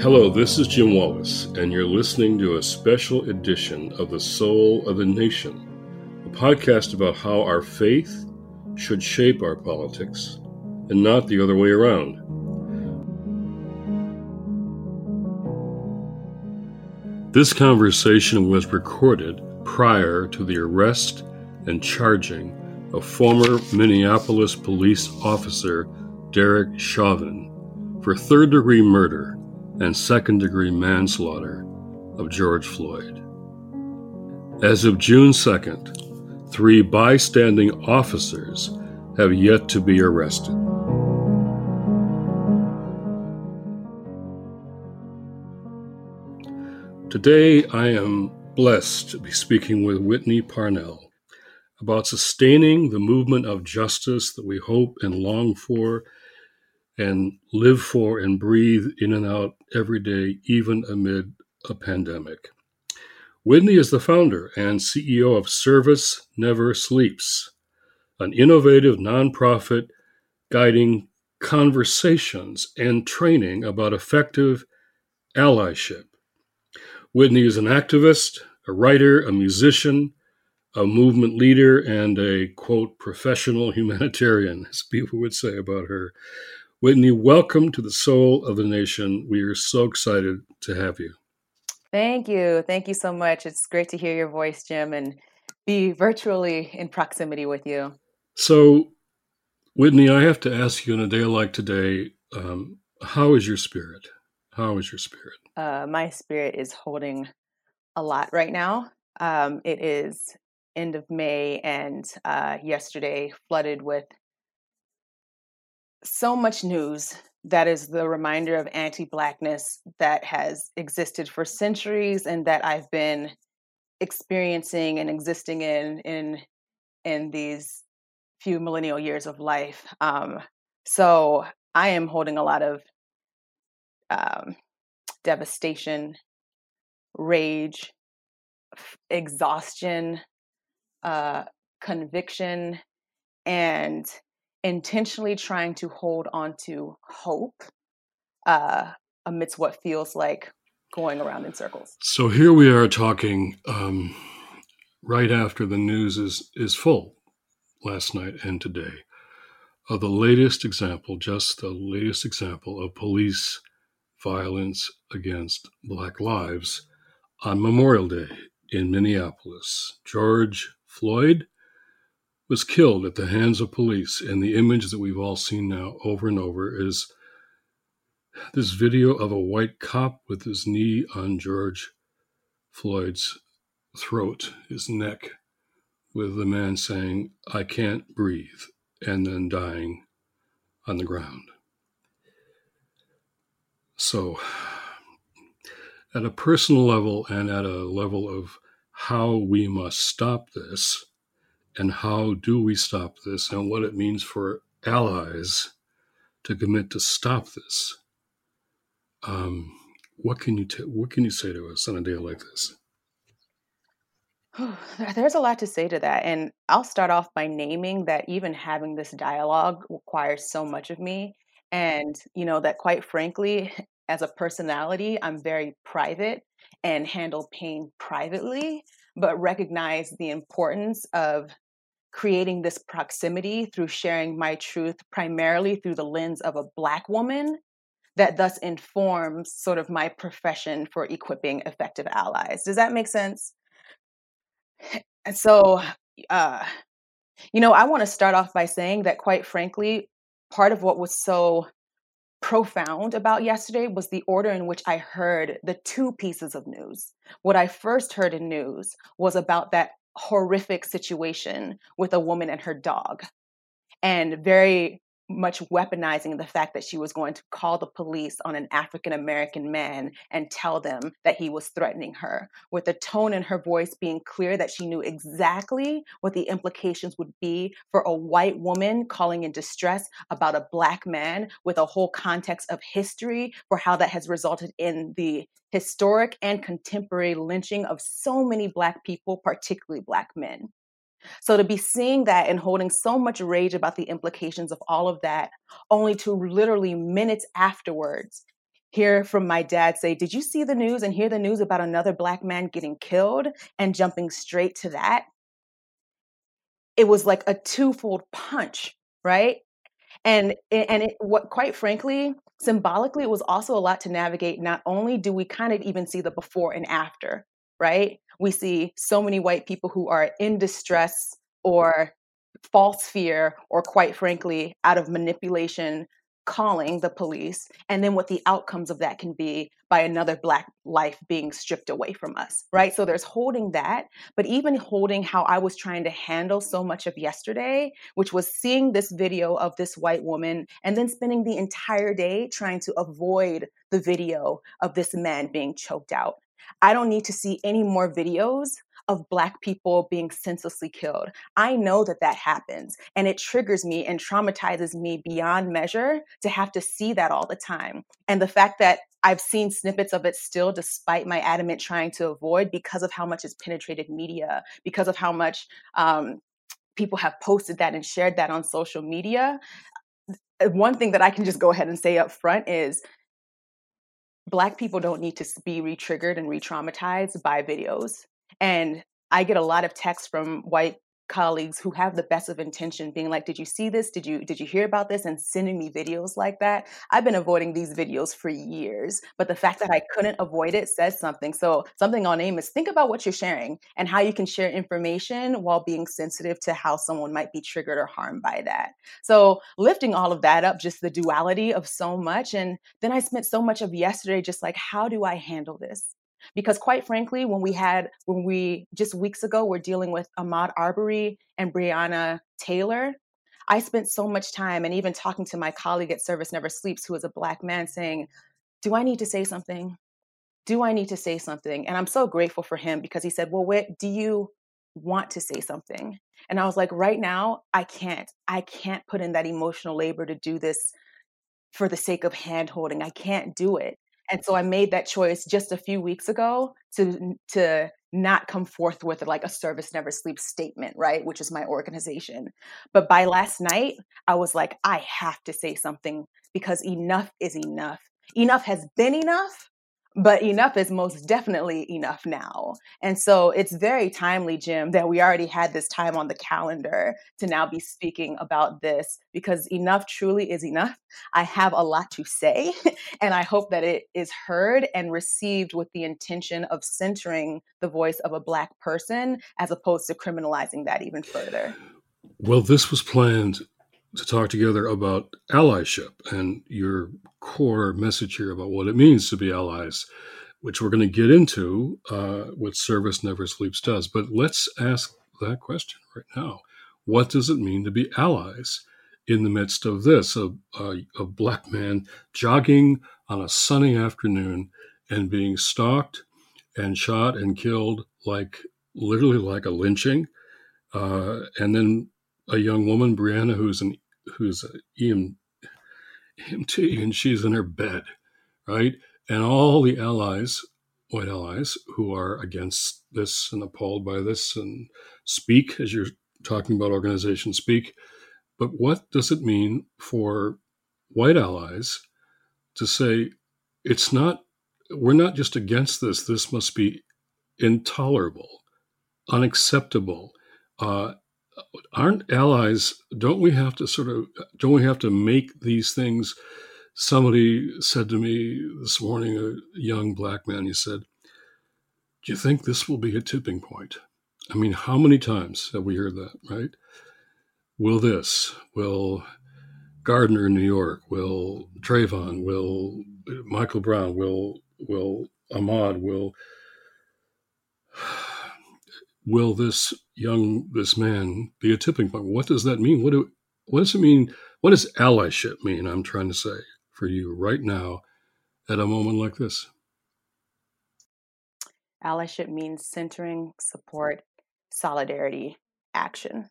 Hello, this is Jim Wallis, and you're listening to a special edition of The Soul of the Nation, a podcast about how our faith should shape our politics and not the other way around. This conversation was recorded prior to the arrest and charging of former Minneapolis police officer Derek Chauvin for third degree murder and second degree manslaughter of George Floyd. As of June 2nd, three bystanding officers have yet to be arrested. Today, I am blessed to be speaking with Whitney Parnell about sustaining the movement of justice that we hope and long for and live for and breathe in and out every day, even amid a pandemic. Whitney is the founder and CEO of Service Never Sleeps, an innovative nonprofit guiding conversations and training about effective allyship. Whitney is an activist, a writer, a musician, a movement leader, and a quote, professional humanitarian, as people would say about her. Whitney, welcome to the Soul of the Nation. We are so excited to have you. Thank you. Thank you so much. It's great to hear your voice, Jim, and be virtually in proximity with you. So, Whitney, I have to ask you on a day like today, um, how is your spirit? How is your spirit? Uh, my spirit is holding a lot right now. Um, it is end of May, and uh, yesterday flooded with so much news that is the reminder of anti Blackness that has existed for centuries and that I've been experiencing and existing in in in these few millennial years of life. Um, so I am holding a lot of um, devastation, rage, exhaustion, uh, conviction, and intentionally trying to hold on to hope uh, amidst what feels like going around in circles. So here we are talking um, right after the news is is full last night and today of the latest example, just the latest example of police violence against Black lives on Memorial Day in Minneapolis. George Floyd was killed at the hands of police. And the image that we've all seen now over and over is this video of a white cop with his knee on George Floyd's throat, his neck, with the man saying, I can't breathe, and then dying on the ground. So, at a personal level and at a level of how we must stop this, and how do we stop this and what it means for allies to commit to stop this. Um, what can you t- what can you say to us on a day like this? There's a lot to say to that, and I'll start off by naming that even having this dialogue requires so much of me, and you know that quite frankly, as a personality, I'm very private and handle pain privately, but recognize the importance of creating this proximity through sharing my truth primarily through the lens of a Black woman that thus informs sort of my profession for equipping effective allies. Does that make sense? And so, uh, you know, I want to start off by saying that, quite frankly, part of what was so profound about yesterday was the order in which I heard the two pieces of news. What I first heard in news was about that horrific situation with a woman and her dog and very much weaponizing the fact that she was going to call the police on an African American man and tell them that he was threatening her, with the tone in her voice being clear that she knew exactly what the implications would be for a white woman calling in distress about a black man, with a whole context of history for how that has resulted in the historic and contemporary lynching of so many black people, particularly black men. So to be seeing that and holding so much rage about the implications of all of that, only to literally minutes afterwards hear from my dad say, Did you see the news and hear the news about another black man getting killed and jumping straight to that? It was like a twofold punch, right? And and it what quite frankly, symbolically, it was also a lot to navigate. Not only do we kind of even see the before and after, right? We see so many white people who are in distress or false fear, or quite frankly, out of manipulation, calling the police and then what the outcomes of that can be by another black life being stripped away from us right? So there's holding that but even holding how i was trying to handle so much of yesterday which was seeing this video of this white woman and then spending the entire day trying to avoid the video of this man being choked out I don't need to see any more videos of Black people being senselessly killed. I know that that happens and it triggers me and traumatizes me beyond measure to have to see that all the time. And the fact that I've seen snippets of it still, despite my adamant trying to avoid, because of how much it's penetrated media, because of how much um, people have posted that and shared that on social media. One thing that I can just go ahead and say up front is Black people don't need to be re triggered and re traumatized by videos. And I get a lot of texts from white colleagues who have the best of intention being like did you see this? Did you did you hear about this? and sending me videos like that. I've been avoiding these videos for years but the fact that i couldn't avoid it says something. So something on aim is think about what you're sharing and how you can share information while being sensitive to how someone might be triggered or harmed by that. So lifting all of that up just the duality of so much and then i spent so much of yesterday just like how do i handle this because quite frankly, when we had, when we just weeks ago, we're dealing with Ahmaud Arbery and Breonna Taylor, I spent so much time and even talking to my colleague at Service Never Sleeps, who is a Black man, saying, Do I need to say something? Do I need to say something? And I'm so grateful for him because he said, Well, what do you want to say something? And I was like, Right now, I can't. I can't put in that emotional labor to do this for the sake of hand holding. I can't do it. And so I made that choice just a few weeks ago to to not come forth with like a service never sleeps statement, right? Which is my organization. But by last night, I was like, I have to say something because enough is enough. Enough has been enough but enough is most definitely enough now. And so it's very timely, Jim, that we already had this time on the calendar to now be speaking about this because enough truly is enough. I have a lot to say, and I hope that it is heard and received with the intention of centering the voice of a Black person as opposed to criminalizing that even further. Well, this was planned to talk together about allyship and your core message here about what it means to be allies, which we're going to get into uh, what Service Never Sleeps does. But let's ask that question right now. What does it mean to be allies in the midst of this? A, a, a black man jogging on a sunny afternoon and being stalked and shot and killed like literally like a lynching. Uh, and then a young woman, Breonna, who's an who's an EM, EMT, and she's in her bed, right? And all the allies, white allies, who are against this and appalled by this and speak, as you're talking about organizations, speak. But what does it mean for white allies to say it's not, we're not just against this, this must be intolerable, unacceptable, uh, aren't allies don't we have to sort of don't we have to make these things? Somebody said to me this morning a young black man he said do you think this will be a tipping point? I mean how many times have we heard that right? Will this will Garner in new york will trayvon will michael brown will will ahmaud will will this young this man be a tipping point? What does that mean? What do what does it mean? What does allyship mean? I'm trying to say for you right now at a moment like this. Allyship means centering, support, solidarity, action.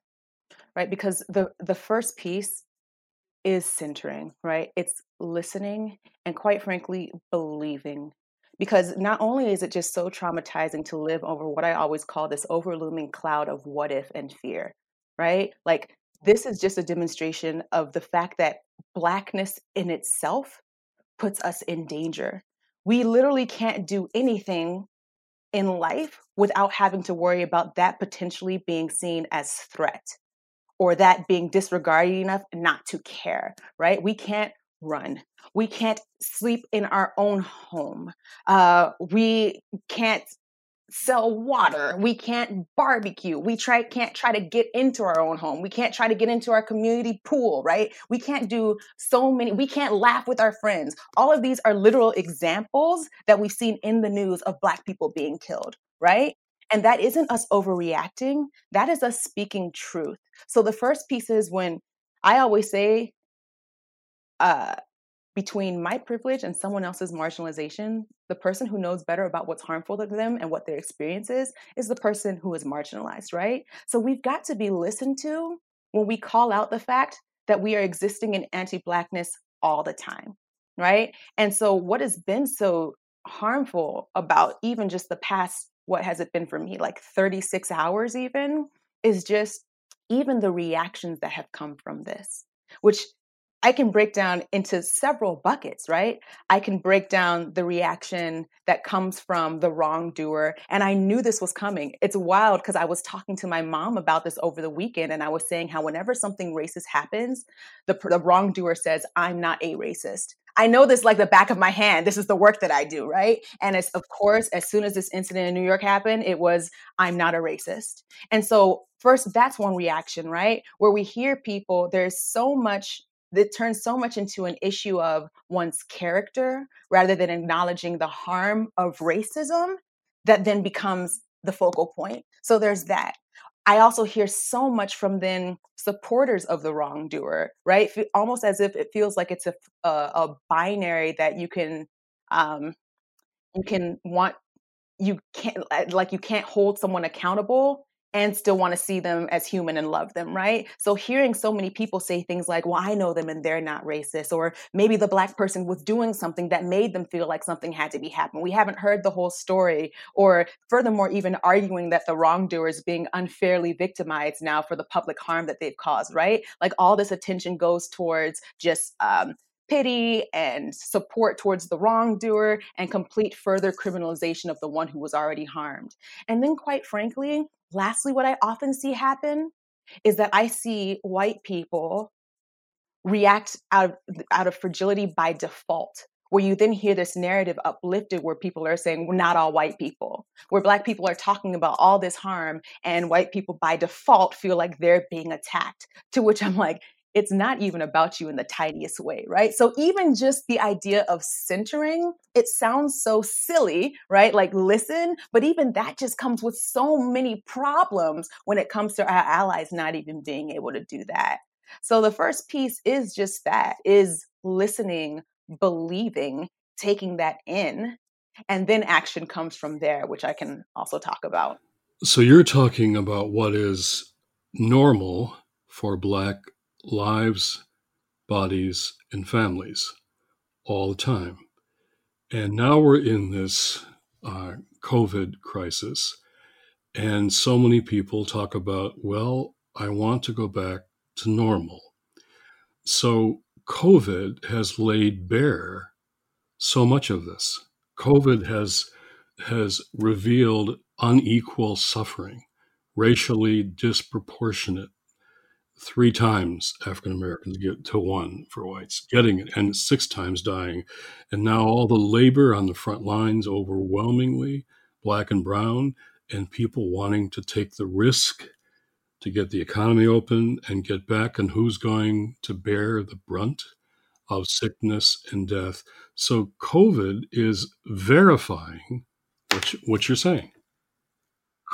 Right? Because the the first piece is centering, right? It's listening and quite frankly believing because not only is it just so traumatizing to live over what I always call this overlooming cloud of what if and fear, right? Like, this is just a demonstration of the fact that Blackness in itself puts us in danger. We literally can't do anything in life without having to worry about that potentially being seen as threat or that being disregarded enough not to care, right? We can't run. We can't sleep in our own home. Uh, we can't sell water. We can't barbecue. We try can't try to get into our own home. We can't try to get into our community pool, right? We can't do so many we can't laugh with our friends. All of these are literal examples that we've seen in the news of black people being killed, right? And that isn't us overreacting. That is us speaking truth. So the first piece is when I always say uh between my privilege and someone else's marginalization, the person who knows better about what's harmful to them and what their experience is, is the person who is marginalized, right? So we've got to be listened to when we call out the fact that we are existing in anti Blackness all the time, right? And so what has been so harmful about even just the past, what has it been for me, like 36 hours even, is just even the reactions that have come from this, which I can break down into several buckets, right? I can break down the reaction that comes from the wrongdoer. And I knew this was coming. It's wild because I was talking to my mom about this over the weekend, and I was saying how whenever something racist happens, the, the wrongdoer says, I'm not a racist. I know this like the back of my hand. This is the work that I do, right? And it's, of course, as soon as this incident in New York happened, it was, I'm not a racist. And so, first, that's one reaction, right? Where we hear people, there's so much it turns so much into an issue of one's character rather than acknowledging the harm of racism that then becomes the focal point. So there's that. I also hear so much from then supporters of the wrongdoer, right? Almost as if it feels like it's a, a, a binary that you can um, you can want you can't like you can't hold someone accountable and still want to see them as human and love them, right? So hearing so many people say things like, well, I know them and they're not racist, or maybe the black person was doing something that made them feel like something had to be happening. We haven't heard the whole story, or furthermore, even arguing that the wrongdoer is being unfairly victimized now for the public harm that they've caused, right? Like all this attention goes towards just um, pity and support towards the wrongdoer and complete further criminalization of the one who was already harmed. And then, quite frankly, lastly, what I often see happen is that I see white people react out of, out of fragility by default where you then hear this narrative uplifted where people are saying we're not all white people where black people are talking about all this harm and white people by default feel like they're being attacked to which i'm like it's not even about you in the tiniest way, right? So even just the idea of centering, it sounds so silly, right? Like listen, but even that just comes with so many problems when it comes to our allies not even being able to do that. So the first piece is just that is listening, believing, taking that in, and then action comes from there, which I can also talk about. So you're talking about what is normal for black lives, bodies, and families all the time. And now we're in this uh, COVID crisis. And so many people talk about, well, I want to go back to normal. So COVID has laid bare so much of this. COVID has has revealed unequal suffering, racially disproportionate three times African Americans get to one for whites getting it, and six times dying. And now all the labor on the front lines, overwhelmingly black and brown, and people wanting to take the risk to get the economy open and get back, and who's going to bear the brunt of sickness and death. So COVID is verifying what, you, what you're saying.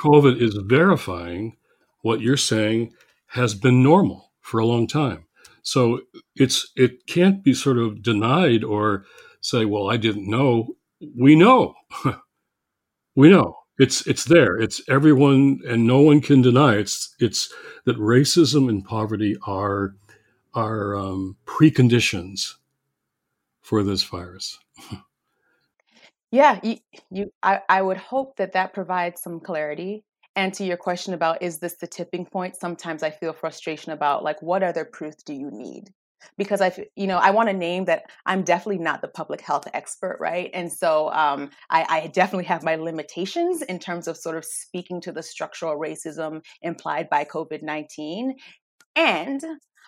COVID is verifying what you're saying has been normal for a long time. So it's it can't be sort of denied or say, well, I didn't know. We know. we know. It's it's there. It's everyone and no one can deny it's it's that racism and poverty are are um, preconditions for this virus. Yeah, you, you I, I would hope that that provides some clarity. To your question about is this the tipping point? Sometimes I feel frustration about like what other proof do you need? Because I, you know, I want to name that I'm definitely not the public health expert, right? And so um, I, I definitely have my limitations in terms of sort of speaking to the structural racism implied by COVID 19. And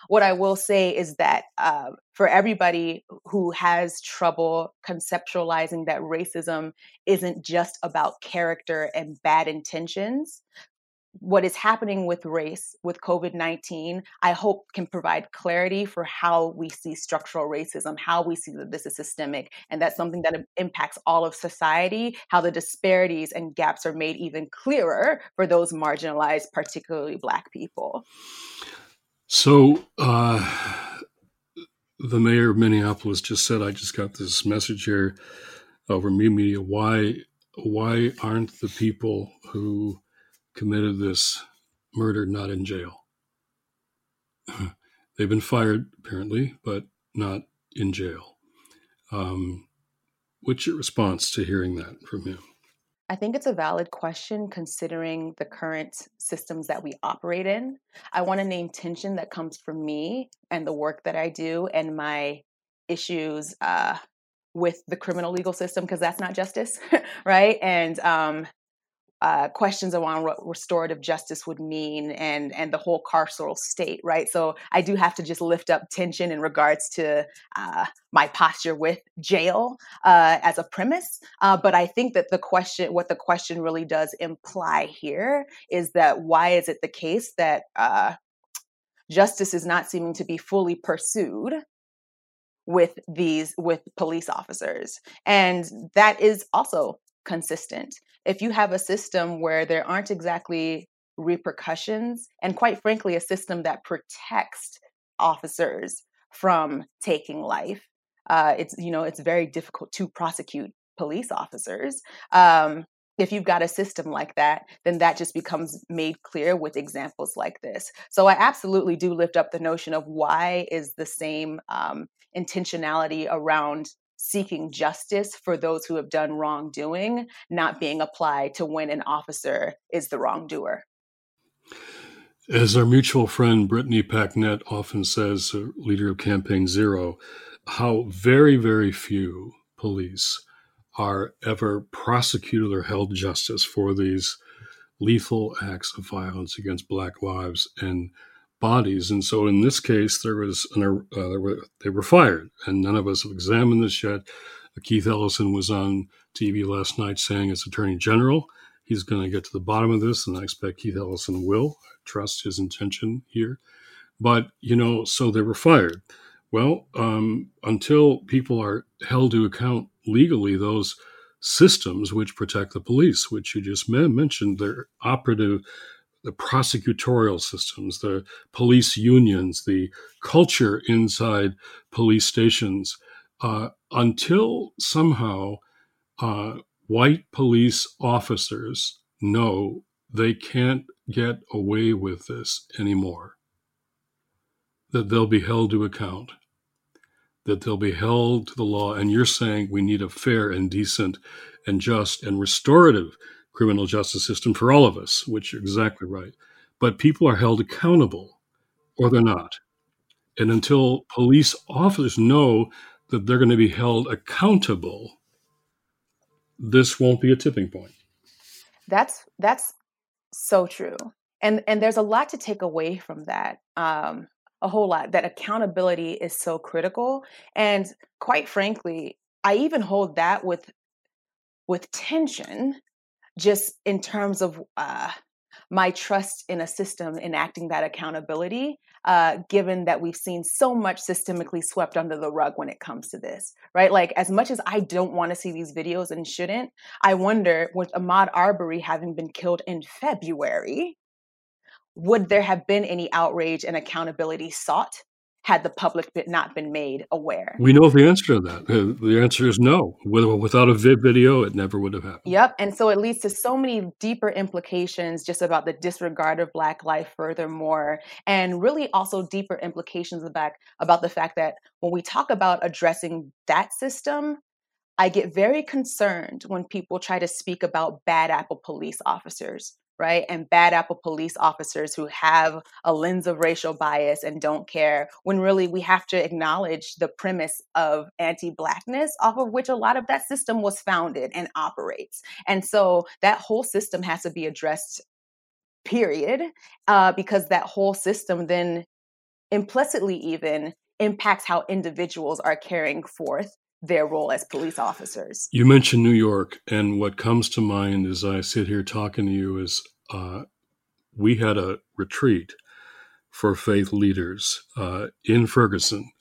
what I will say is that uh, for everybody who has trouble conceptualizing that racism isn't just about character and bad intentions, what is happening with race, with COVID 19, I hope can provide clarity for how we see structural racism, how we see that this is systemic, and that's something that impacts all of society, how the disparities and gaps are made even clearer for those marginalized, particularly Black people. So, uh, the mayor of Minneapolis just said, "I just got this message here over me media. Why, why aren't the people who committed this murder not in jail? They've been fired apparently, but not in jail." Um, what's your response to hearing that from him? I think it's a valid question considering the current systems that we operate in. I want to name tension that comes from me and the work that I do and my issues uh, with the criminal legal system because that's not justice, right? And um, uh, questions around what restorative justice would mean and and the whole carceral state, right? So I do have to just lift up tension in regards to uh, my posture with jail uh, as a premise. Uh, but I think that the question, what the question really does imply here, is that why is it the case that uh, justice is not seeming to be fully pursued with these with police officers and that is also consistent. If you have a system where there aren't exactly repercussions, and quite frankly, a system that protects officers from taking life, uh, it's you know it's very difficult to prosecute police officers. Um, if you've got a system like that, then that just becomes made clear with examples like this. So I absolutely do lift up the notion of why is the same um, intentionality around seeking justice for those who have done wrongdoing not being applied to when an officer is the wrongdoer. As our mutual friend Brittany Packnett often says, uh, leader of Campaign Zero, how very, very few police are ever prosecuted or held justice for these lethal acts of violence against Black lives and bodies. And so in this case, there was an, uh, there were, they were fired, and none of us have examined this yet. Keith Ellison was on TV last night saying, as Attorney General, he's going to get to the bottom of this, and I expect Keith Ellison will. I trust his intention here. But, you know, so they were fired. Well, um, until people are held to account legally, those systems which protect the police, which you just mentioned, they're operative the prosecutorial systems, the police unions, the culture inside police stations, uh, until somehow uh, white police officers know they can't get away with this anymore, that they'll be held to account, that they'll be held to the law. And you're saying we need a fair and decent and just and restorative criminal justice system for all of us, which you're exactly right. But people are held accountable or they're not. And until police officers know that they're going to be held accountable, this won't be a tipping point. That's that's so true. And and there's a lot to take away from that. Um, a whole lot that accountability is so critical and quite frankly i even hold that with with tension just in terms of uh, my trust in a system enacting that accountability, uh, given that we've seen so much systemically swept under the rug when it comes to this, right? Like, as much as I don't want to see these videos and shouldn't, I wonder with Ahmaud Arbery having been killed in February, would there have been any outrage and accountability sought had the public not been made aware? We know the answer to that. The answer is no. Without a vid video, it never would have happened. Yep. And so it leads to so many deeper implications just about the disregard of Black life, furthermore, and really also deeper implications about, about the fact that when we talk about addressing that system, I get very concerned when people try to speak about bad apple police officers, right? And bad apple police officers who have a lens of racial bias and don't care, when really we have to acknowledge the premise of anti Blackness off of which a lot of that system was founded and operates. And so that whole system has to be addressed, period, uh, because that whole system then implicitly even impacts how individuals are carrying forth their role as police officers. You mentioned New York, and what comes to mind as I sit here talking to you is uh, we had a retreat for faith leaders uh, in Ferguson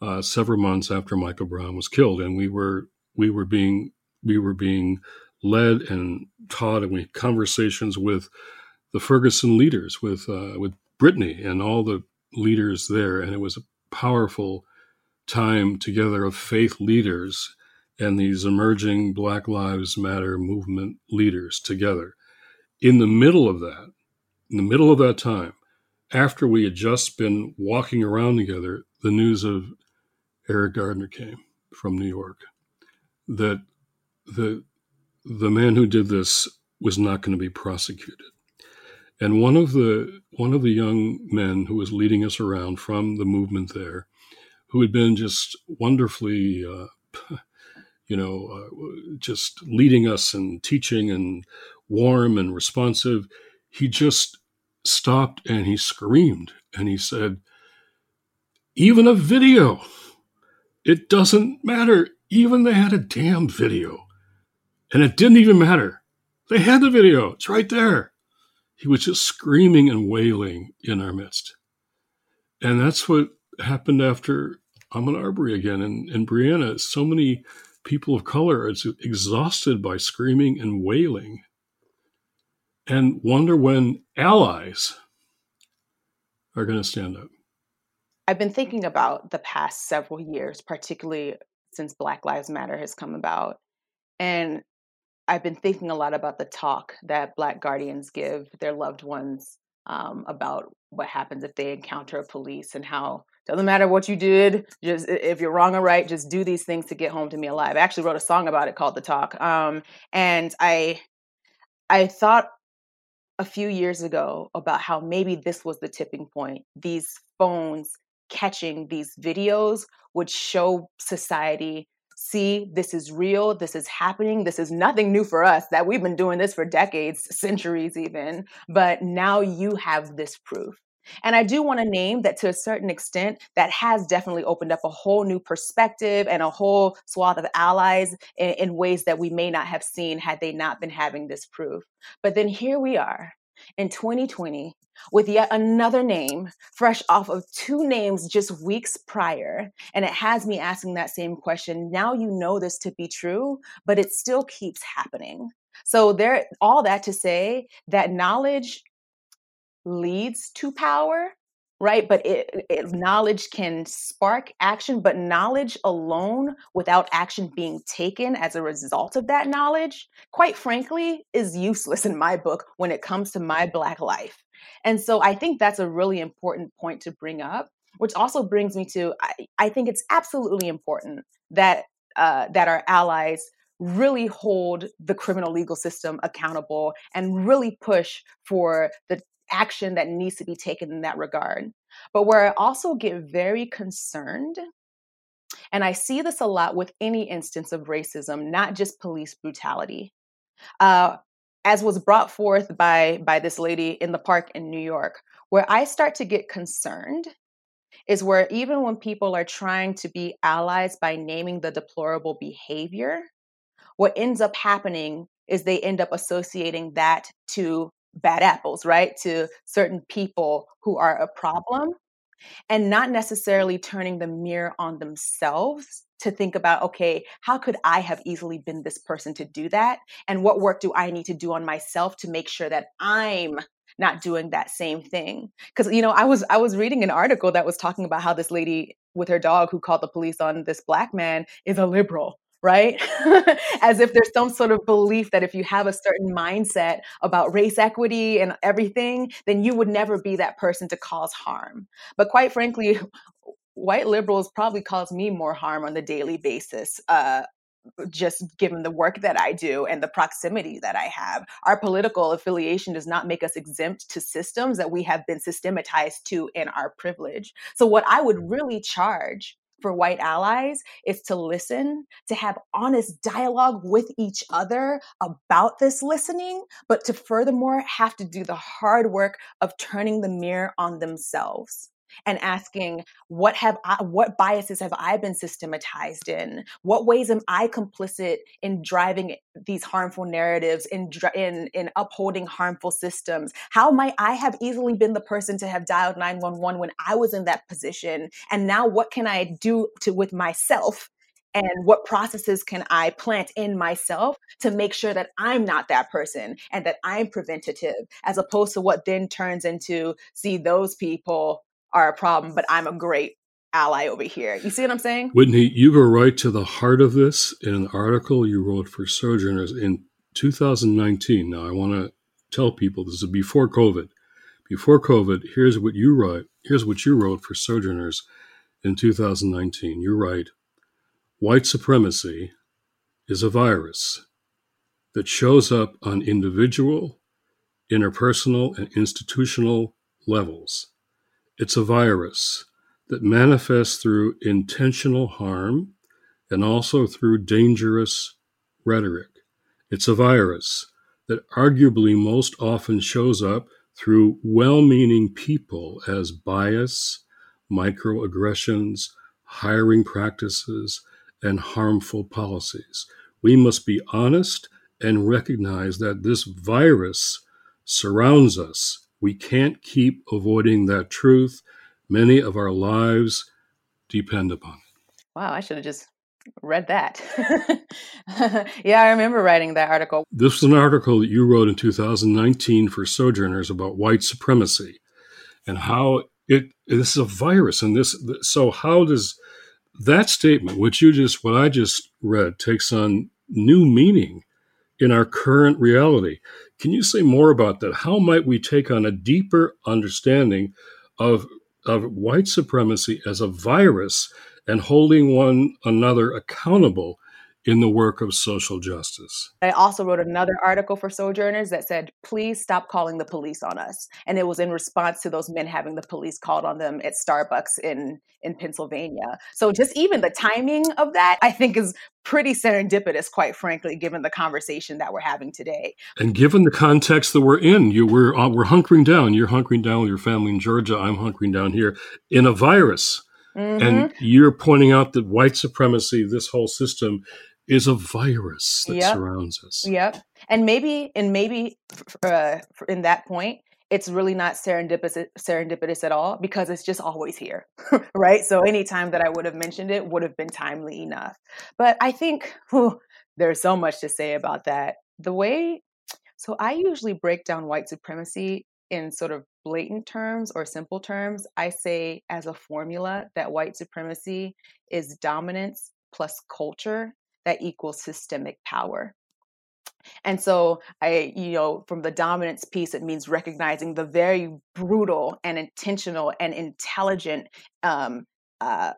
uh, several months after Michael Brown was killed, and we were we were being we were being led and taught, and we had conversations with the Ferguson leaders, with uh, with Brittany and all the leaders there, and it was a powerful time together of faith leaders and these emerging Black Lives Matter movement leaders together. In the middle of that, in the middle of that time, after we had just been walking around together, the news of Eric Garner came from New York that the the man who did this was not going to be prosecuted. And one of the one of the young men who was leading us around from the movement there who had been just wonderfully, uh, you know, uh, just leading us and teaching and warm and responsive, he just stopped and he screamed and he said, Even a video, it doesn't matter. Even they had a damn video. And it didn't even matter. They had the video, it's right there. He was just screaming and wailing in our midst. And that's what happened after Ahmaud Arbery again and, and Breonna. So many people of color are exhausted by screaming and wailing and wonder when allies are going to stand up. I've been thinking about the past several years, particularly since Black Lives Matter has come about. And I've been thinking a lot about the talk that Black Guardians give their loved ones um, about what happens if they encounter a police and how doesn't matter what you did just if you're wrong or right just do these things to get home to me alive. I actually wrote a song about it called the talk um, and i i thought a few years ago about how maybe this was the tipping point these phones catching these videos would show society see this is real this is happening this is nothing new for us that we've been doing this for decades centuries even but now you have this proof and I do want to name that to a certain extent, that has definitely opened up a whole new perspective and a whole swath of allies in, in, ways that we may not have seen had they not been having this proof. But then here we are in 2020 with yet another name, fresh off of two names just weeks prior. And it has me asking that same question. Now you know this to be true, but it still keeps happening. So there all that to say that knowledge leads to power right? But it, it, knowledge can spark action but knowledge alone without action being taken as a result of that knowledge quite frankly is useless in my book when it comes to my black life. And so i think that's a really important point to bring up which also brings me to i, I think it's absolutely important that uh, that our allies really hold the criminal legal system accountable and really push for the action that needs to be taken in that regard. But where I also get very concerned, and I see this a lot with any instance of racism, not just police brutality. Uh, as was brought forth by by this lady in the park in New York, where I start to get concerned is where even when people are trying to be allies by naming the deplorable behavior, what ends up happening is they end up associating that to bad apples, right? To certain people who are a problem and not necessarily turning the mirror on themselves to think about okay how could i have easily been this person to do that and what work do i need to do on myself to make sure that i'm not doing that same thing because you know i was i was reading an article that was talking about how this lady with her dog who called the police on this black man is a liberal right? As if there's some sort of belief that if you have a certain mindset about race equity and everything, then you would never be that person to cause harm. But quite frankly, white liberals probably cause me more harm on the daily basis uh, just given the work that I do and the proximity that I have. Our political affiliation does not make us exempt to systems that we have been systematized to in our privilege. So, what I would really charge for white allies is to listen, to have honest dialogue with each other about this listening, but to furthermore have to do the hard work of turning the mirror on themselves and asking what have I, what biases have I been systematized in? What ways am I complicit in driving these harmful narratives in in in upholding harmful systems? How might I have easily been the person to have dialed 911 when I was in that position? And now what can I do to with myself and what processes can I plant in myself to make sure that I'm not that person and that I'm preventative, as opposed to what then turns into see those people are a problem, but I'm a great ally over here. You see what I'm saying? Whitney, you go right to the heart of this in an article you wrote for Sojourners in 2019. Now, I want to tell people this is before COVID. Before COVID, here's what you write. Here's what you wrote for Sojourners in 2019. You write, "White supremacy is a virus that shows up on individual, interpersonal, and institutional levels it's a virus that manifests through intentional harm and also through dangerous rhetoric. It's a virus that arguably most often shows up through well meaning people as bias, microaggressions, hiring practices, and harmful policies. We must be honest and recognize that this virus surrounds us we can't keep avoiding that truth. Many of our lives depend upon it. Wow, I should have just read that. yeah, I remember writing that article. This was an article that you wrote in 2019 for Sojourners about white supremacy and how it this is a virus and this so how does that statement which you just what I just read takes on new meaning in our current reality. Can you say more about that? How might we take on a deeper understanding of, of white supremacy as a virus and holding one another accountable in the work of social justice. I also wrote another article for Sojourners that said, please stop calling the police on us. And it was in response to those men having the police called on them at Starbucks in, in Pennsylvania. So just even the timing of that, I think is pretty serendipitous, quite frankly, given the conversation that we're having today. And given the context that we're in, you we're, uh, we're hunkering down. You're hunkering down with your family in Georgia. I'm hunkering down here in a virus. Mm-hmm. And you're pointing out that white supremacy, this whole system, is a virus that yep. surrounds us. Yep. And maybe, and maybe uh, in that point, it's really not serendipitous, serendipitous at all because it's just always here, right? So anytime that I would have mentioned it would have been timely enough. But I think whew, there's so much to say about that. The way, so I usually break down white supremacy in sort of blatant terms or simple terms. I say as a formula that white supremacy is dominance plus culture that equals systemic power. And so I, you know, from the dominance piece, it means recognizing the very brutal and intentional and intelligent um, uh,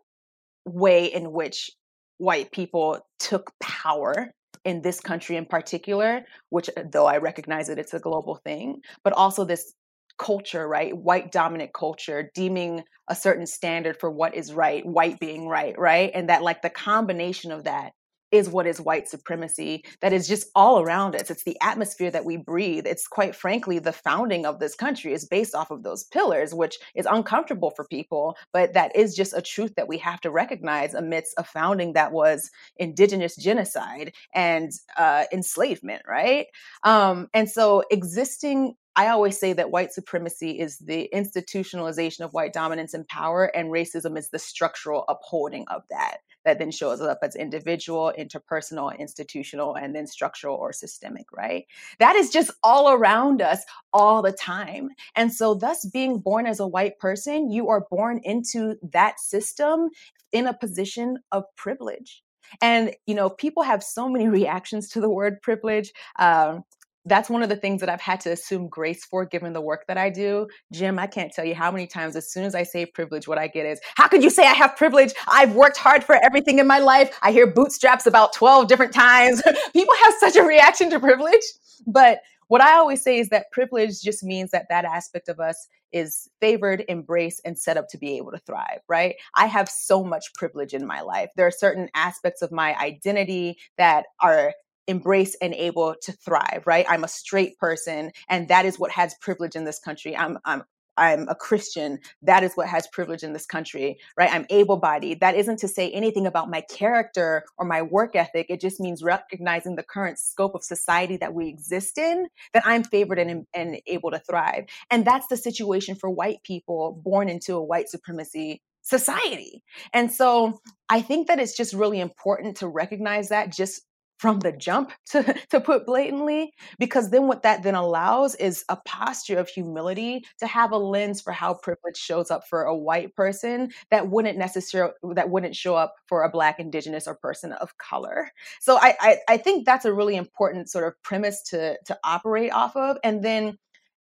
way in which white people took power in this country in particular, which uh, though I recognize that it's a global thing, but also this culture, right? White dominant culture, deeming a certain standard for what is right, white being right, right? And that like the combination of that is what is white supremacy that is just all around us. It's the atmosphere that we breathe. It's quite frankly, the founding of this country is based off of those pillars, which is uncomfortable for people, but that is just a truth that we have to recognize amidst a founding that was indigenous genocide and uh, enslavement, right? Um, and so existing I always say that white supremacy is the institutionalization of white dominance and power, and racism is the structural upholding of that that then shows up as individual, interpersonal, institutional, and then structural or systemic, right? That is just all around us all the time. And so, thus, being born as a white person, you are born into that system in a position of privilege. And, you know, people have so many reactions to the word privilege. Um, that's one of the things that I've had to assume grace for given the work that I do. Jim, I can't tell you how many times as soon as I say privilege, what I get is, how could you say I have privilege? I've worked hard for everything in my life. I hear bootstraps about 12 different times. People have such a reaction to privilege. But what I always say is that privilege just means that that aspect of us is favored, embraced, and set up to be able to thrive, right? I have so much privilege in my life. There are certain aspects of my identity that are embrace and able to thrive right i'm a straight person and that is what has privilege in this country i'm i'm I'm a Christian. That is what has privilege in this country, right? I'm able bodied. That isn't to say anything about my character or my work ethic. It just means recognizing the current scope of society that we exist in, that I'm favored and, and able to thrive. And that's the situation for white people born into a white supremacy society. And so I think that it's just really important to recognize that just from the jump to, to put blatantly because then what that then allows is a posture of humility to have a lens for how privilege shows up for a white person that wouldn't necessarily that wouldn't show up for a black indigenous or person of color. So I, I i think that's a really important sort of premise to to operate off of and then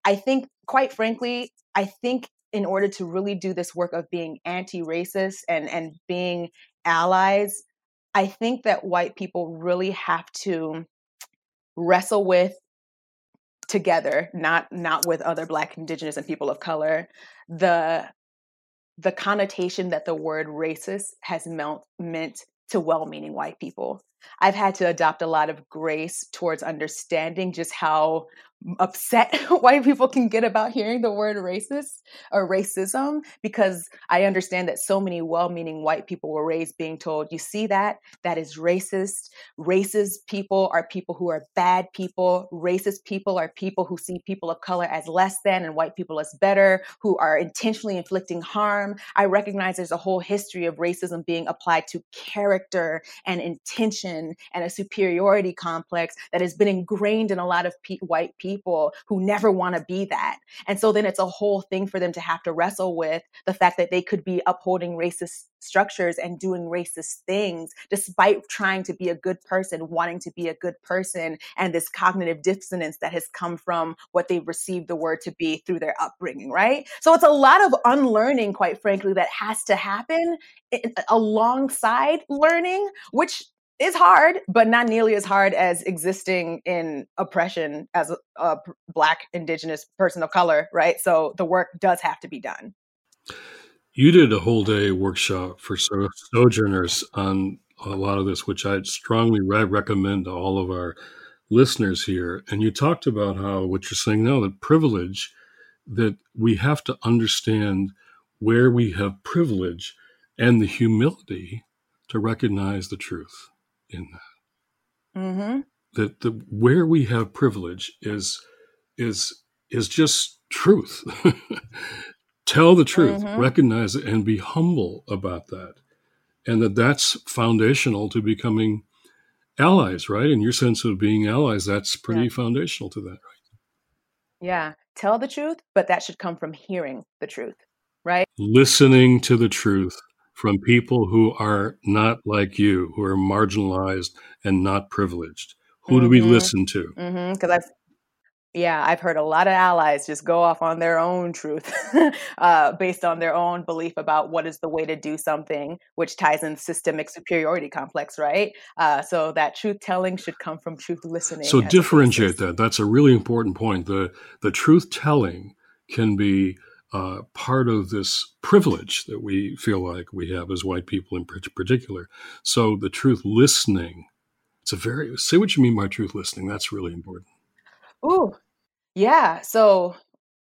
i think quite frankly i think in order to really do this work of being anti-racist and and being allies I think that white people really have to wrestle with together, not not with other black indigenous and people of color, the the connotation that the word racist has meant meant to well-meaning white people. I've had to adopt a lot of grace towards understanding just how upset white people can get about hearing the word racist or racism because I understand that so many well meaning white people were raised being told, you see that? That is racist. Racist people are people who are bad people. Racist people are people who see people of color as less than and white people as better, who are intentionally inflicting harm. I recognize there's a whole history of racism being applied to character and intention and a superiority complex that has been ingrained in a lot of pe- white people people who never want to be that. And so then it's a whole thing for them to have to wrestle with the fact that they could be upholding racist structures and doing racist things despite trying to be a good person, wanting to be a good person, and this cognitive dissonance that has come from what they've received the word to be through their upbringing, right? So it's a lot of unlearning, quite frankly, that has to happen eh, eh, alongside learning, which is hard, but not nearly as hard as existing in oppression as a, a, black, indigenous person of color, right? So the work does have to be done. You did a whole day workshop for Sojourners on a lot of this, which I'd strongly re- recommend to all of our listeners here. And you talked about how what you're saying now, the privilege, that we have to understand where we have privilege and the humility to recognize the truth in that. Mm-hmm. That the where we have privilege is is is just truth. Tell the truth, mm-hmm. recognize it, and be humble about that, and that that's foundational to becoming allies. Right, in your sense of being allies, that's pretty yeah. foundational to that. Right. Yeah, tell the truth, but that should come from hearing the truth. Right. Listening to the truth from people who are not like you, who are marginalized and not privileged? Who mm-hmm. do we mm-hmm. listen to? Because mm-hmm. I've yeah, I've heard a lot of allies just go off on their own truth uh, based on their own belief about what is the way to do something, which ties in systemic superiority complex, right? Uh, so that truth telling should come from truth listening. So differentiate that. That's a really important point. The the truth telling can be uh, part of this privilege that we feel like we have as white people in particular. So the truth listening, it's a very, say what you mean by truth listening. That's really important. Ooh, yeah. So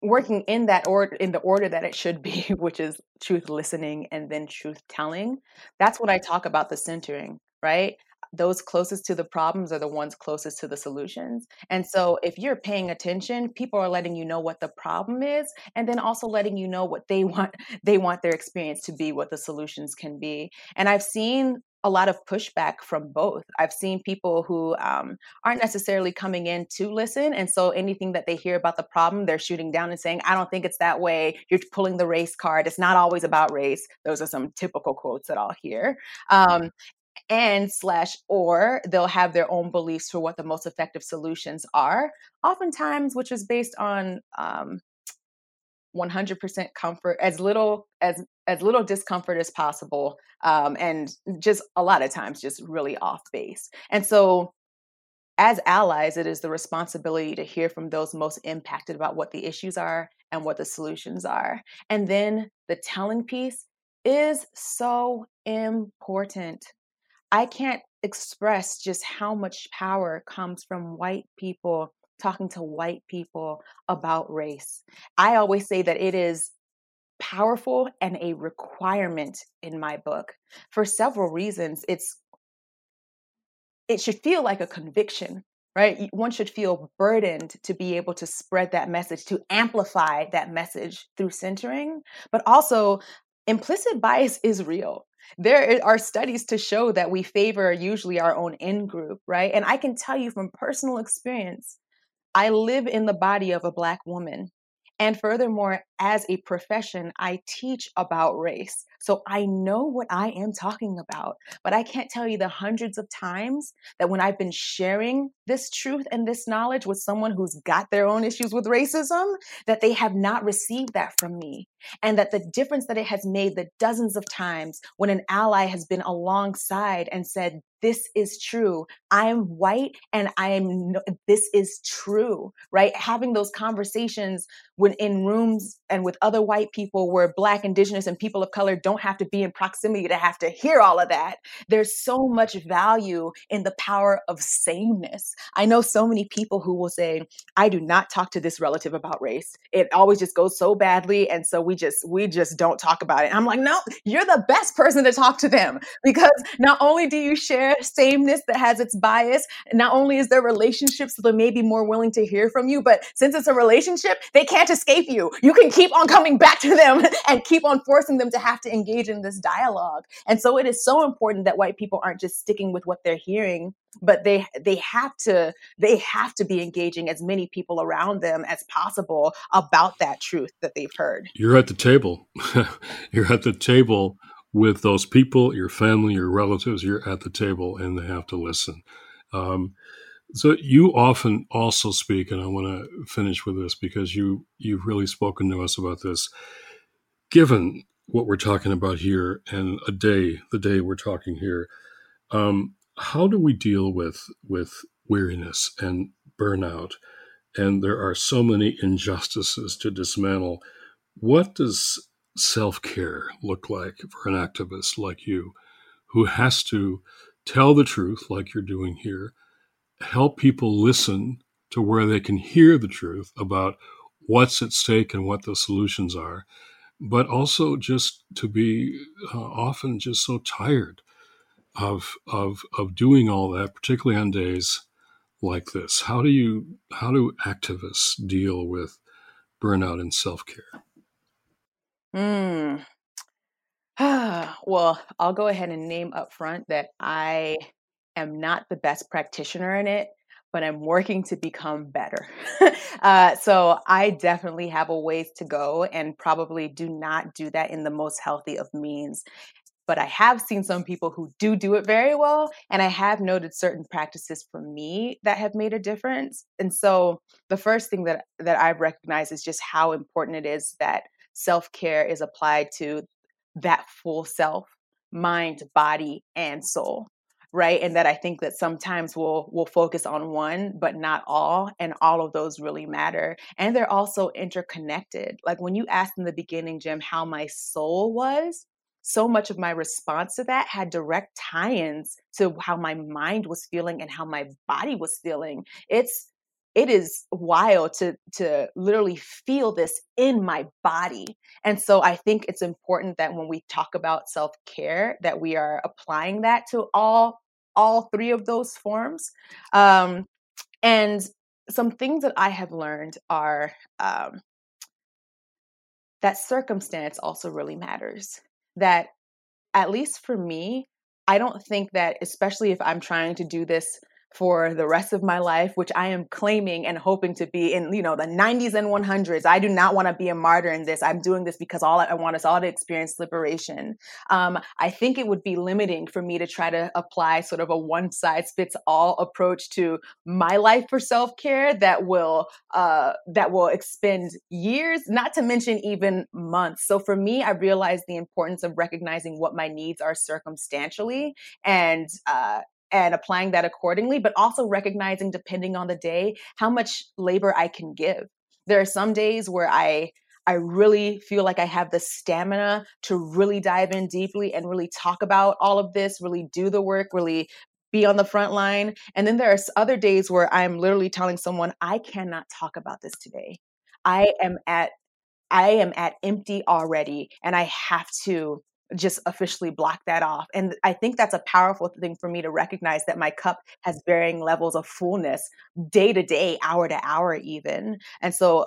working in that order, in the order that it should be, which is truth listening and then truth telling. That's what I talk about the centering, right? Those closest to the problems are the ones closest to the solutions. And so if you're paying attention, people are letting you know what the problem is and then also letting you know what they want they want their experience to be, what the solutions can be. And I've seen a lot of pushback from both. I've seen people who um, aren't necessarily coming in to listen. And so anything that they hear about the problem, they're shooting down and saying, I don't think it's that way. You're pulling the race card. It's not always about race. Those are some typical quotes that I'll hear. Um, and slash or they'll have their own beliefs for what the most effective solutions are oftentimes which is based on um, 100% comfort as little as as little discomfort as possible um, and just a lot of times just really off base. And so as allies it is the responsibility to hear from those most impacted about what the issues are and what the solutions are. And then the telling piece is so important i can't express just how much power comes from white people talking to white people about race. I always say that it is powerful and a requirement in my book for several reasons. It's it should feel like a conviction, right? One should feel burdened to be able to spread that message, to amplify that message through centering, but also implicit bias is real there are studies to show that we favor usually our own in group, right? And I can tell you from personal experience I live in the body of a Black woman. And furthermore, as a profession, I teach about race. So I know what I am talking about, but I can't tell you the hundreds of times that when I've been sharing this truth and this knowledge with someone who's got their own issues with racism, that they have not received that from me. And that the difference that it has made the dozens of times when an ally has been alongside and said, this is true. I am white and I am, this is true, right? Having those conversations when in rooms and with other white people where Black, Indigenous, and people of color don't have to be in proximity to have to hear all of that. There's so much value in the power of sameness. I know so many people who will say, I do not talk to this relative about race. It always just goes so badly. And so we just, we just don't talk about it. And I'm like, no, you're the best person to talk to them because not only do you share sameness that has its bias, not only is there relationships so they may be more willing to hear from you, but since it's a relationship, they can't escape you. You can keep on coming back to them and keep on forcing them to have to engage in this dialogue. And so it is so important that white people aren't just sticking with what they're hearing, but they they have to they have to be engaging as many people around them as possible about that truth that they've heard. You're at the table. You're at the table with those people, your family, your relatives. You're at the table, and they have to listen. Um, so you often also speak, and I want to finish with this because you you've really spoken to us about this. Given what we're talking about here, and a day, the day we're talking here, um, how do we deal with with weariness and burnout? And there are so many injustices to dismantle. What does self care look like for an activist like you, who has to tell the truth, like you're doing here? help people listen to where they can hear the truth about what's at stake and what the solutions are, but also just to be uh, often just so tired of of of doing all that, particularly on days like this. How do you how do activists deal with burnout and self care? Hmm. well, I'll go ahead and name up front that I am not the best practitioner in it, but I'm working to become better. uh, so I definitely have a ways to go and probably do not do that in the most healthy of means. But I have seen some people who do do it very well. And I have noted certain practices for me that have made a difference. And so the first thing that, that I've recognized is just how important it is that self care is applied to that full self mind, body, and soul right and that i think that sometimes we'll we'll focus on one but not all and all of those really matter and they're also interconnected like when you asked in the beginning jim how my soul was so much of my response to that had direct tie-ins to how my mind was feeling and how my body was feeling it's it is wild to to literally feel this in my body and so i think it's important that when we talk about self-care that we are applying that to all all three of those forms. Um, and some things that I have learned are um, that circumstance also really matters. That, at least for me, I don't think that, especially if I'm trying to do this for the rest of my life, which I am claiming and hoping to be in, you know, the 90s and 100s. I do not want to be a martyr in this. I'm doing this because all I want us all to experience liberation. Um, I think it would be limiting for me to try to apply sort of a one size fits all approach to my life for self care that will uh, that will expend years, not to mention even months. So for me, I realized the importance of recognizing what my needs are circumstantially and uh, and applying that accordingly, but also recognizing, depending on the day, how much labor I can give. There are some days where I I really feel like I have the stamina to really dive in deeply and really talk about all of this, really do the work, really be on the front line. And then there are other days where I'm literally telling someone, I cannot talk about this today. I am at I am at empty already and I have to just officially block that off. And I think that's a powerful thing for me to recognize that my cup has varying levels of fullness day to day, hour to hour, even. And so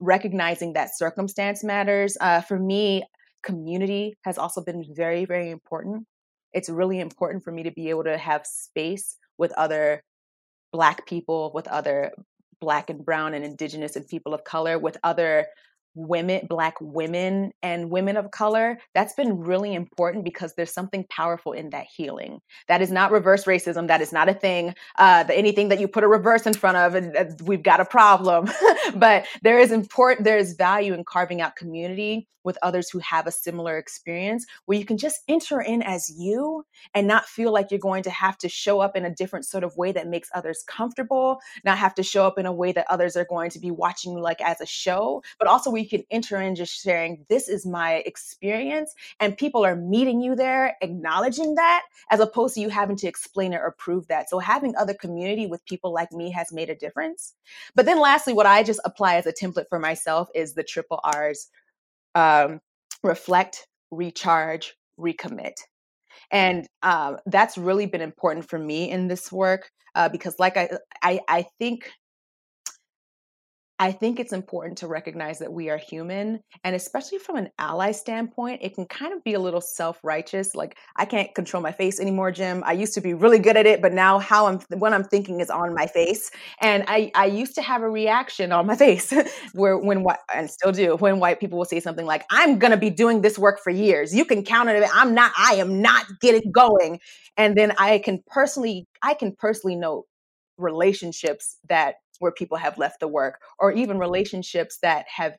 recognizing that circumstance matters. Uh, for me, community has also been very, very important. It's really important for me to be able to have space with other Black people, with other Black and Brown and Indigenous and people of color, with other women, Black women, and women of color, that's been really important because there's something powerful in that healing. That is not reverse racism. That is not a thing. Uh, anything that you put a reverse in front of, and, uh, we've got a problem. but there is important, there is value in carving out community with others who have a similar experience where you can just enter in as you and not feel like you're going to have to show up in a different sort of way that makes others comfortable, not have to show up in a way that others are going to be watching you like as a show, but also where can enter in just sharing, this is my experience. And people are meeting you there, acknowledging that, as opposed to you having to explain it or prove that. So having other community with people like me has made a difference. But then lastly, what I just apply as a template for myself is the triple R's um, reflect, recharge, recommit. And uh, that's really been important for me in this work uh, because, like I, I, I think I think it's important to recognize that we are human. And especially from an ally standpoint, it can kind of be a little self righteous. Like, I can't control my face anymore, Jim. I used to be really good at it, but now how I'm, what I'm thinking is on my face. And I, I used to have a reaction on my face where, when what, and still do, when white people will say something like, I'm going to be doing this work for years. You can count on it. I'm not, I am not getting going. And then I can personally, I can personally note relationships that where people have left the work or even relationships that have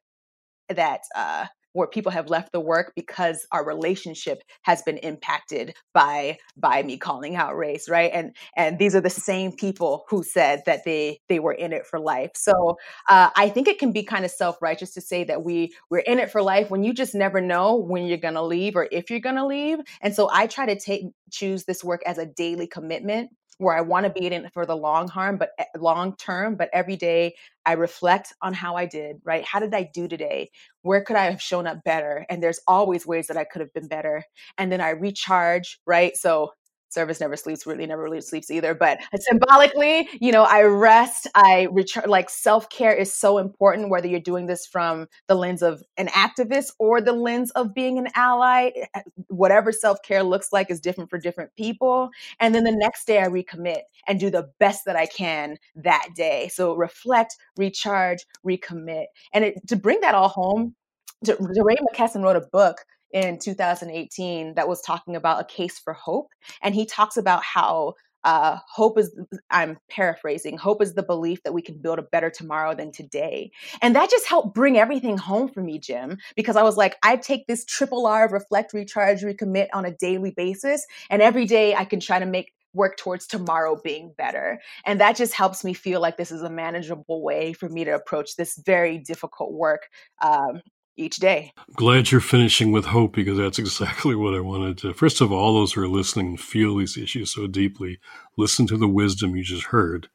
that uh, where people have left the work because our relationship has been impacted by by me calling out race right? And and these are the same people who said that they they were in it for life. So uh, i think it can be kind of self-righteous to say that we we're in it for life when you just never know when you're to leave or if you're to leave. And so i try to take choose this work as a daily commitment where I want to be in it for the long harm, but eh, long term. But every day I reflect on how I did, right? How did I do today? Where could I have shown up better? And there's always ways that I could have been better. And then I recharge, right? So service never sleeps really never really sleeps either but symbolically you know i rest i return like self-care is so important whether you're doing this from the lens of an activist or the lens of being an ally eh, whatever self-care looks like is different for different people and then the next day i recommit and do the best that i can that day. So reflect recharge recommit and it, to bring that all home DeRay McKesson wrote a book in 2018 that was talking about a case for hope. And he talks about how uh, hope is, I'm paraphrasing, hope is the belief that we can build a better tomorrow than today. And that just helped bring everything home for me, Jim, because I was like, I take this triple R of reflect, recharge, recommit on a daily basis. And every day I can try to make work towards tomorrow being better. And that just helps me feel like this is a manageable way for me to approach this very difficult work um, each day. Glad you're finishing with hope because that's exactly what I wanted to. First of all, those who are listening and feel these issues so deeply. Listen to the wisdom you just heard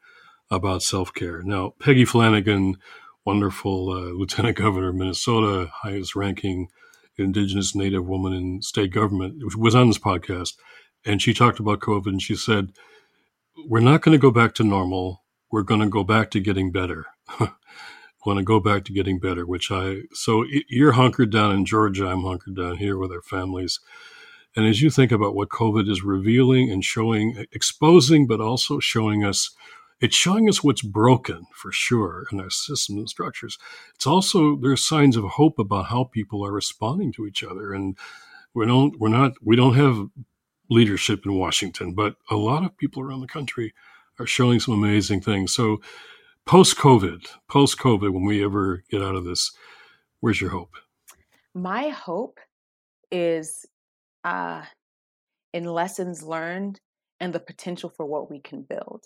about self care. Now, Peggy Flanagan, wonderful uh, Lieutenant Governor of Minnesota, highest ranking Indigenous Native woman in state government, was on this podcast. And she talked about COVID and she said, We're not going to go back to normal. We're going to go back to getting better. want to go back to getting better, which I, so you're hunkered down in Georgia. I'm hunkered down here with our families. And as you think about what COVID is revealing and showing, exposing, but also showing us, it's showing us what's broken for sure in our systems and structures. It's also there's signs of hope about how people are responding to each other, and we don't we're not we don't have leadership in Washington, but a lot of people around the country are showing some amazing things. So post COVID, post COVID, when we ever get out of this, where's your hope? My hope is uh, in lessons learned and the potential for what we can build.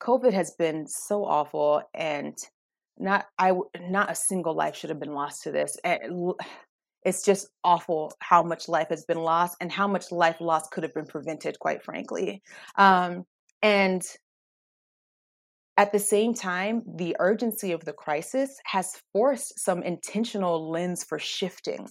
COVID has been so awful, and not I not a single life should have been lost to this. And it's just awful how much life has been lost and how much life lost could have been prevented, quite frankly. Um, and at the same time, the urgency of the crisis has forced some intentional lens for shifting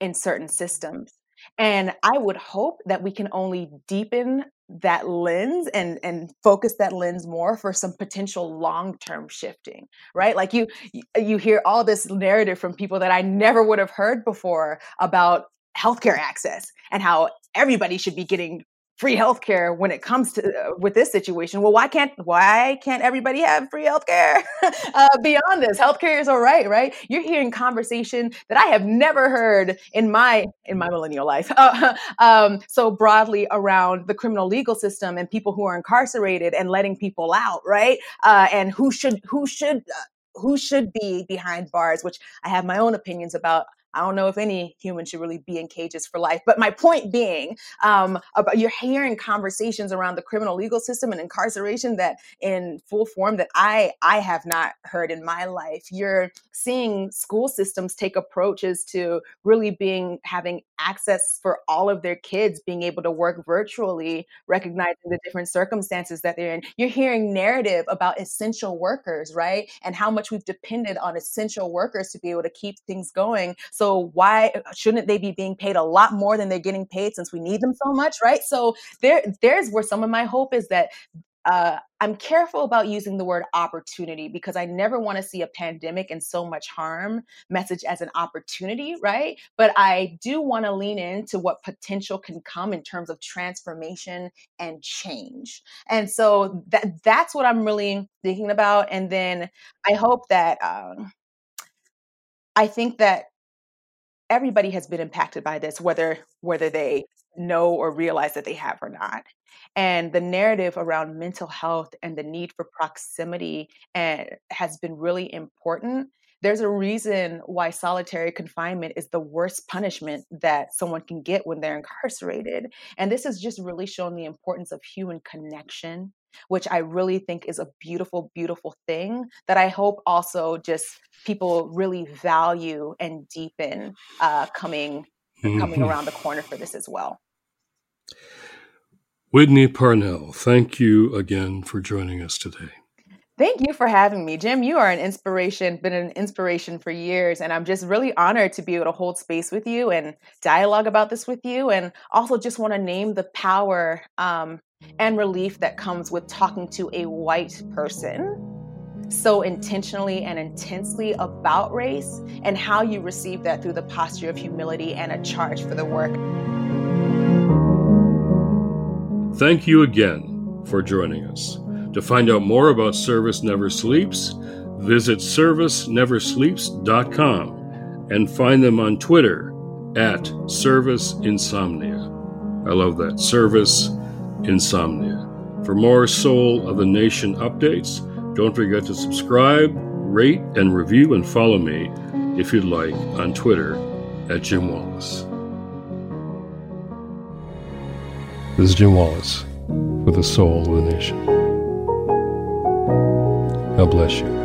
in certain systems. And I would hope that we can only deepen that lens and and focus that lens more for some potential long-term shifting right like you you hear all this narrative from people that i never would have heard before about healthcare access and how everybody should be getting free healthcare when it comes to uh, with this situation. Well, why can't why can't everybody have free healthcare? uh, beyond this, healthcare is all right, right? You're hearing conversation that I have never heard in my in my millennial life. Uh, um, so broadly around the criminal legal system and people who are incarcerated and letting people out, right? Uh, and who should who should uh, who should be behind bars, which I have my own opinions about I don't know if any human should really be in cages for life. But my point being, um, about you're hearing conversations around the criminal legal system and incarceration that in full form that I I have not heard in my life. You're seeing school systems take approaches to really being having access for all of their kids being able to work virtually, recognizing the different circumstances that they're in. You're hearing narrative about essential workers, right? And how much we've depended on essential workers to be able to keep things going. So so why shouldn't they be being paid a lot more than they're getting paid since we need them so much, right? So there, there's where some of my hope is that uh, I'm careful about using the word opportunity because I never want to see a pandemic and so much harm message as an opportunity, right? But I do want to lean into what potential can come in terms of transformation and change. And so that that's what I'm really thinking about. And then I hope that um, I think that everybody has been impacted by this, whether whether they know or realize that they have or not. And the narrative around mental health and the need for proximity and eh, has been really important. There's a reason why solitary confinement is the worst punishment that someone can get when they're incarcerated. And this has just really shown the importance of human connection which I really think is a beautiful, beautiful thing that I hope also just people really value and deepen uh, coming mm-hmm. coming around the corner for this as well. Whitney Parnell, thank you again for joining us today. Thank you for having me, Jim. You are an inspiration, been an inspiration for years. And I'm just really honored to be able to hold space with you and dialogue about this with you. And also just want to name the power um, and relief that comes with talking to a white person so intentionally and intensely about race and how you receive that through the posture of humility and a charge for the work. Thank you again for joining us. To find out more about Service Never Sleeps, visit serviceneversleeps.com and find them on Twitter at Service Insomnia. I love that. Service insomnia. For more Soul of the Nation updates, don't forget to subscribe, rate, and review, and follow me, if you'd like, on Twitter at Jim Wallis. This is Jim Wallis for the Soul of the Nation. God bless you.